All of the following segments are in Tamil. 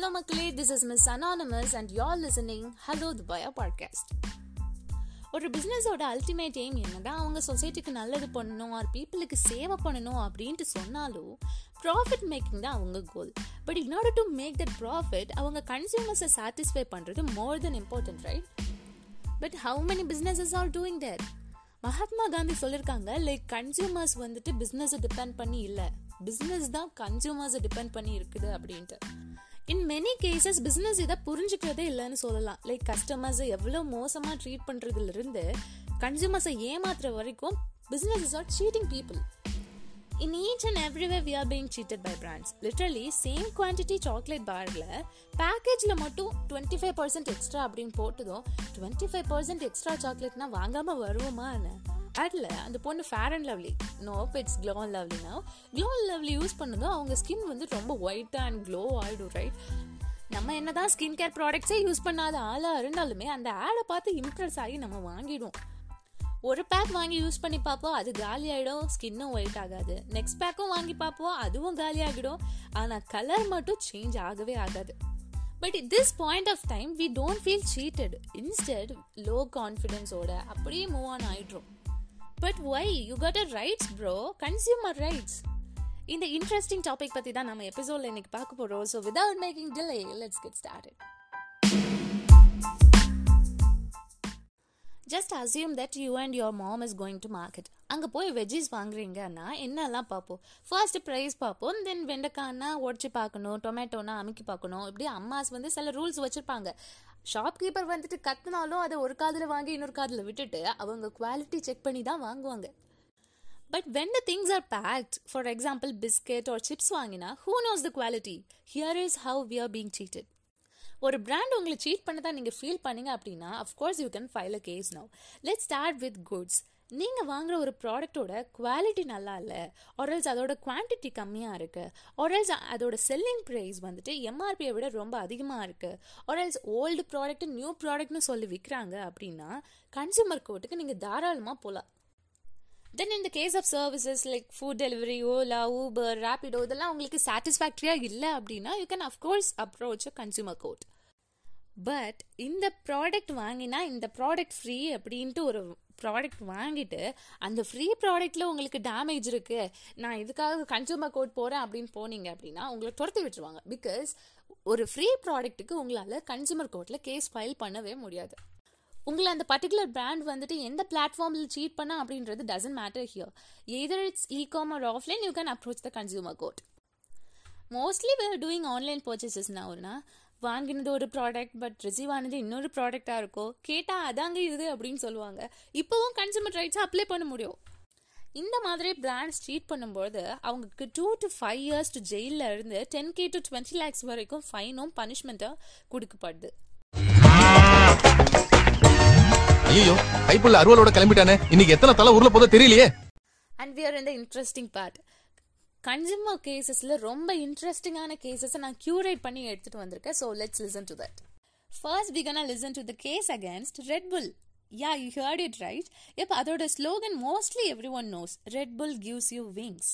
ஹலோ மக்களே. This is miss anonymous and you're listening hello துபாயா podcast ஒரு பிஸ்னஸோட அல்டிமேட் எய்ம் என்னதான் அவங்க சொசைட்டிக்கு நல்லது பண்ணணும் ஆர் பீப்புளுக்கு சேவை பண்ணணும் அப்படின்ட்டு சொன்னாலும் ப்ராஃபிட் மேக்கிங் தான் அவங்க goal but in order to make that profit அவங்க கன்சியூமர்ஸை சாட்டிஸ்ஃபை பண்ணுறது more then important right but how many businesses are doing their Mahatma Gandhi சொல்லியிருக்காங்க லைக் கன்சியூமர்ஸ் வந்துட்டு பிஸ்னஸை டிபெண்ட் பண்ணி இல்லை. பிஸ்னஸ் தான் கன்சியூமர்ஸை டிபெண்ட் பண்ணி இருக்குது அப்படின்ட்டு. இன் மெனி கேசஸ் பிஸ்னஸ் இதை புரிஞ்சுக்கிறதே இல்லைன்னு சொல்லலாம். லைக் கஸ்டமர்ஸை எவ்வளோ மோசமாக ட்ரீட் பண்ணுறதுலேருந்து கன்சியூமர்ஸை ஏமாத்துற வரைக்கும் business is are cheating people in each and everywhere we are being cheated by brands literally same quantity chocolate பாரில் பேக்கேஜில் மட்டும் டுவெண்ட்டி ஃபைவ் பர்சன்ட் எக்ஸ்ட்ரா அப்படின்னு போட்டதும் டுவெண்ட்டி ஃபைவ் பர்சன்ட் எக்ஸ்ட்ரா சாக்லேட்னா வாங்காமல் வருவோமா என்ன? அதில் அந்த பொண்ணு fair and lovely no it's glow and Lovlina glow and lovely use பண்ணதும் அவங்க ஸ்கின் வந்து ரொம்ப ஒயிட்டாக அண்ட் க்ளோ ஆகிடும் ரைட் நம்ம என்ன தான் ஸ்கின் கேர் ப்ராடக்ட்ஸே யூஸ் பண்ணாத ஆளாக இருந்தாலுமே அந்த ஆடை பார்த்து இம்ப்ரெஸ் ஆகி நம்ம வாங்கிடுவோம். ஒரு பேக் வாங்கி யூஸ் பண்ணி பார்ப்போம் அது காலி ஆகிடும் ஸ்கின்னும் ஒயிட் ஆகாது. நெக்ஸ்ட் பேக்கும் வாங்கி பார்ப்போம் அதுவும் காலி ஆகிடும். ஆனால் கலர் மட்டும் சேஞ்ச் ஆகவே ஆகாது. But it this point of time we don't feel cheated instead low கான்ஃபிடென்ஸோட அப்படியே மூவ் ஆன் ஆகிடும் but why you got a rights bro consumer rights இந்த இன்ட்ரெஸ்டிங் டாபிக் பற்றி தான் நம்ம எபிசோடில் இன்னைக்கு பார்க்க போகிறோம் so without making delay let's get start just assume that you and your mom is going to market அங்கே போய் வெஜ்ஜீஸ் வாங்குறீங்கன்னா என்னெல்லாம் பார்ப்போம்? ஃபர்ஸ்ட் ப்ரைஸ் பார்ப்போம். தென் வெண்டைக்காய்னா உடச்சி பார்க்கணும் டொமேட்டோனா அமுக்கி பார்க்கணும். இப்படி அம்மாஸ் வந்து சில ரூல்ஸ் வச்சுருப்பாங்க. ஷாப்கீப்பர் வந்துட்டு கத்துனாலும் அதை ஒரு காதில் வாங்கி இன்னொரு காதில் விட்டுட்டு அவங்க குவாலிட்டி செக் பண்ணி தான் வாங்குவாங்க. But when the things are packed for example biscuit or chips வாங்கினா who knows the quality here is how we are being cheated ஒரு பிராண்ட் உங்களை சீட் பண்ணதான் நீங்கள் ஃபீல் பண்ணீங்க அப்படின்னா of course you can file a case now let start with goods நீங்கள் வாங்குகிற ஒரு ப்ராடக்டோட குவாலிட்டி நல்லா இல்லை. ஒரல்ஸ் அதோட குவான்டிட்டி கம்மியாக இருக்குது ஒரல்ஸ் அதோட செல்லிங் ப்ரைஸ் வந்துட்டு எம்ஆர்பியை விட ரொம்ப அதிகமாக இருக்குது ஒரல்ஸ் ஓல்டு ப்ராடக்ட் நியூ ப்ராடக்ட்னு சொல்லி விற்கிறாங்க அப்படின்னா கன்சூமர் கோர்ட்டுக்கு நீங்கள் தாராளமாக போகலாம் தென் இந்த case of services like food delivery Ola Uber Rapido இதெல்லாம் உங்களுக்கு சாட்டிஸ்ஃபேக்டரியாக இல்லை அப்படின்னா you can of course approach a consumer court but இந்த ப்ராடக்ட் வாங்கினா இந்த ப்ராடக்ட் ஃப்ரீ அப்படின்ட்டு ஒரு ப்ராடக்ட் வாங்கிட்டு அந்த ஃப்ரீ ப்ராடக்ட்டில் உங்களுக்கு டேமேஜ் இருக்குது நான் இதுக்காக கன்சூமர் கோர்ட் போகிறேன் அப்படின்னு போனீங்க அப்படின்னா உங்களை துரத்தி விட்டுருவாங்க. பிகாஸ் ஒரு ஃப்ரீ ப்ராடக்ட்டுக்கு உங்களால் கன்சூமர் கோர்ட்டில் கேஸ் ஃபைல் பண்ணவே முடியாது. உங்களை அந்த பர்டிகுலர் பிராண்ட் வந்துட்டு எந்த பிளாட்ஃபார்மில் சீட் பண்ண அப்படின்றது doesn't matter here either it's e commerce offline you can approach the consumer court mostly we're doing online பர்ச்சேசஸ்னா ஒருனா வாங்கினது ஒரு ப்ராடக்ட் பட் ரிசீவ் ஆனது இன்னொரு ப்ராடக்டாக இருக்கும் கேட்டால் அதாங்க இது அப்படின்னு சொல்லுவாங்க. இப்போவும் கன்சூமர் ரைட்ஸை அப்ளை பண்ண முடியும். இந்த மாதிரி பிராண்ட்ஸ் சீட் பண்ணும்போது அவங்களுக்கு two to five years to ஜெயிலில் இருந்து ten K to twenty lakhs வரைக்கும் ஃபைனும் பனிஷ்மெண்ட்டும் கொடுக்கப்படுது. ஐயோ கைப்புள்ள அருவலோட கிளம்பிட்டானே. இன்னைக்கு எத்தனை தலை ஊர்ல போதோ தெரியலையே. அண்ட் வி ஆர் இந்த இன்ட்ரெஸ்டிங் பார்ட் கன்சியூமர் கேசஸில் ரொம்ப இன்ட்ரெஸ்டிங்கான கேசஸை நான் க்யூரேட் பண்ணி எடுத்துகிட்டு வந்திருக்கேன். So let's listen to that first we gonna listen to the case against Red Bull ya you heard it right இப்போ அதோட slogan mostly every one knows Red Bull gives you wings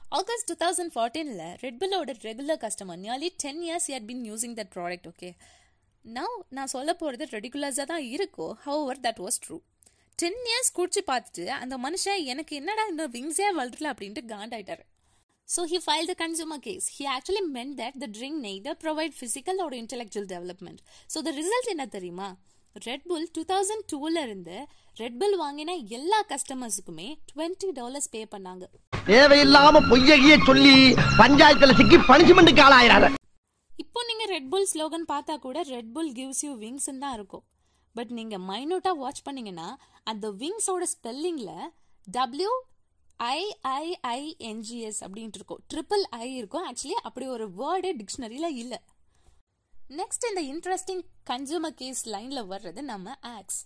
August two thousand ஃபார்ட்டீனில் Red புல்லோட regular customer nearly ten years yet been using that product okay now நான் சொல்ல போகிறது ரெடிகுலர்ஸாக தான் இருக்கும் however that was true ten years குடிச்சு பார்த்துட்டு அந்த மனுஷன் எனக்கு என்னடா இந்த விங்ஸே வளரல அப்படின்ட்டு காண்டாயிட்டாரு. So he filed a consumer case. He actually meant that the drink neither provide physical or intellectual development. So the result என்ன தெரியுமா ரெட் புல் டூ தௌசண்ட் டூல இருந்து ரெட் புல் வாங்கின எல்லா கஸ்டமர்ஸுக்குமே டுவெண்ட்டி டாலர்ஸ் பே பண்ணாங்க தேவையில்லாம பொய்யகிய சொல்லி பஞ்சாயத்துல சிக்கி பனிஷ்மெண்ட்டுக்கு ஆளாயிராத இப்போ நீங்க ரெட் புல் ஸ்லோகன் பார்த்தா கூட Red Bull gives you wings தான் இருக்கும் பட் நீங்க மைனூட்டா வாட்ச் பண்ணீங்கன்னா அந்த விங்ஸோட ஸ்பெல்லிங்ல டபிள்யூ ஐஐஐஎன்ஜிஎஸ் அப்படின்ட்டு இருக்கும். ட்ரிபிள் ஐ இருக்கும். ஆக்சுவலி அப்படி ஒரு வேர்டே டிக்ஷனரியில் இல்லை. நெக்ஸ்ட் இந்த இன்ட்ரெஸ்டிங் கன்சூமர் கேஸ் லைனில் வர்றது நம்ம ஆக்ஸ்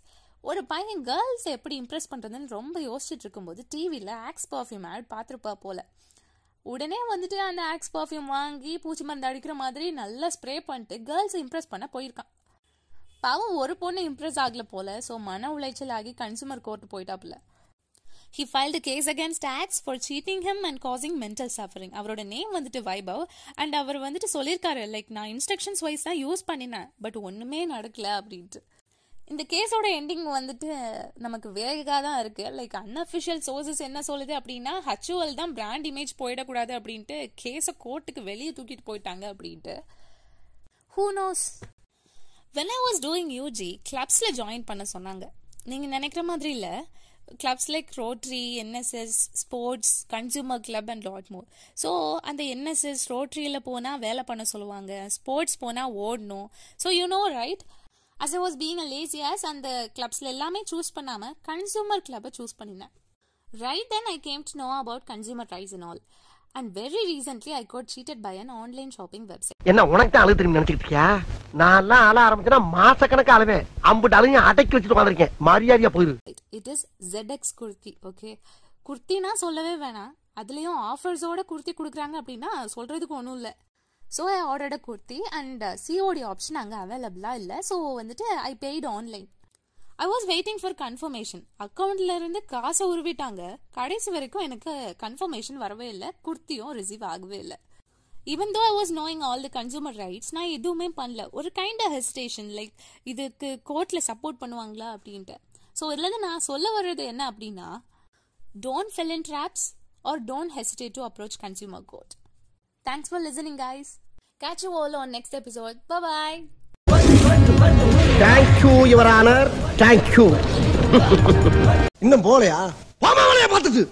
ஒரு பையன் கேர்ள்ஸ் எப்படி இம்ப்ரெஸ் பண்ணுறதுன்னு ரொம்ப யோசிச்சுட்டு இருக்கும்போது டிவியில் ஆக்ஸ் பர்ஃப்யூம் ஆட் பார்த்துருப்பா போல. உடனே வந்துட்டு அந்த ஆக்ஸ் பர்ஃப்யூம் வாங்கி பூச்சி மருந்து அடிக்கிற மாதிரி நல்லா ஸ்ப்ரே பண்ணிட்டு கேர்ள்ஸை இம்ப்ரெஸ் பண்ண போயிருக்கான். பாவம் ஒரு பொண்ணு இம்ப்ரெஸ் ஆகல போல. ஸோ மன உளைச்சல் ஆகி consumer court போயிட்டாப்புல. He filed case against ox for cheating him and causing mental suffering அவரோட நேம் வந்துட்டு வைபவ் அண்ட் அவர் வந்துட்டு சொல்லியிருக்காரு லைக் நான் இன்ஸ்ட்ரக்ஷன்ஸ் வைஸ் தான் யூஸ் பண்ணினேன் பட் ஒன்றுமே நடக்கல அப்படின்ட்டு. இந்த கேஸோட எண்டிங் வந்துட்டு நமக்கு வேகா தான் இருக்கு. லைக் அன்அஃபிஷியல் சோர்சஸ் என்ன சொல்லுது அப்படின்னா ஹச்சுவல் தான் பிராண்ட் இமேஜ் போயிடக்கூடாது அப்படின்ட்டு கேஸை கோர்ட்டுக்கு வெளியே தூக்கிட்டு போயிட்டாங்க அப்படின்ட்டு. Who knows when I was doing UG கிளப்ஸில் join பண்ண சொன்னாங்க. நீங்கள் நினைக்கிற மாதிரி இல்லை. Clubs like Rotary NSS sports consumer club and lot more so அந்த என்எஸ்எஸ் ரோட்ரியில் போனால் வேலை பண்ண சொல்லுவாங்க. ஸ்போர்ட்ஸ் போனால் ஓடணும். So you know right as I was being a lazy ass அந்த கிளப்ஸில் எல்லாமே சூஸ் பண்ணாமல் கன்சூமர் கிளப்பை சூஸ் பண்ணினேன் right then I came to know about consumer rights and all and very recently I got cheated by an online shopping website என்ன உனக்கு தான் அழுது திரும்பி நினைச்சிட்டு இருக்கியா? நான் எல்லாம் அழ ஆரம்பிச்சேன்னா மாசக்கணக்கு அழுவேன். அம்புட்டு அழுங்க அடக்கி வச்சுட்டு உட்காந்துருக்கேன் மரியாதையா போயிரு. It is ZX kurti okay குர்த்தினா சொல்லவே வேணாம் அதுலேயும் ஆஃபர்ஸோட குர்த்தி கொடுக்குறாங்க அப்படின்னா சொல்கிறதுக்கு ஒன்றும் இல்லை so I ordered kurti and COD option அங்கே அவைலபிளாக இல்லை ஸோ வந்துட்டு I paid online I was waiting for confirmation அக்கௌண்ட்ல இருந்து காசை உருவிட்டாங்க கடைசி வரைக்கும் எனக்கு கன்ஃபர்மேஷன் வரவே இல்லை குர்த்தியும் ரிசீவ் ஆகவே இல்லை even though I was knowing all the consumer rights நான் எதுவுமே பண்ணல ஒரு கைண்ட் ஆஃப் ஹெசிடேஷன் லைக் இதுக்கு கோர்ட்டில் சப்போர்ட் பண்ணுவாங்களா அப்படின்ட்டு ஸோ இதுலேருந்து நான் சொல்ல வர்றது என்ன அப்படின்னா don't fell in traps or don't hesitate to approach consumer court thanks for listening guys catch you all on next episode. Bye bye thank you your honour thank you இன்னும் போலையா பார்த்தது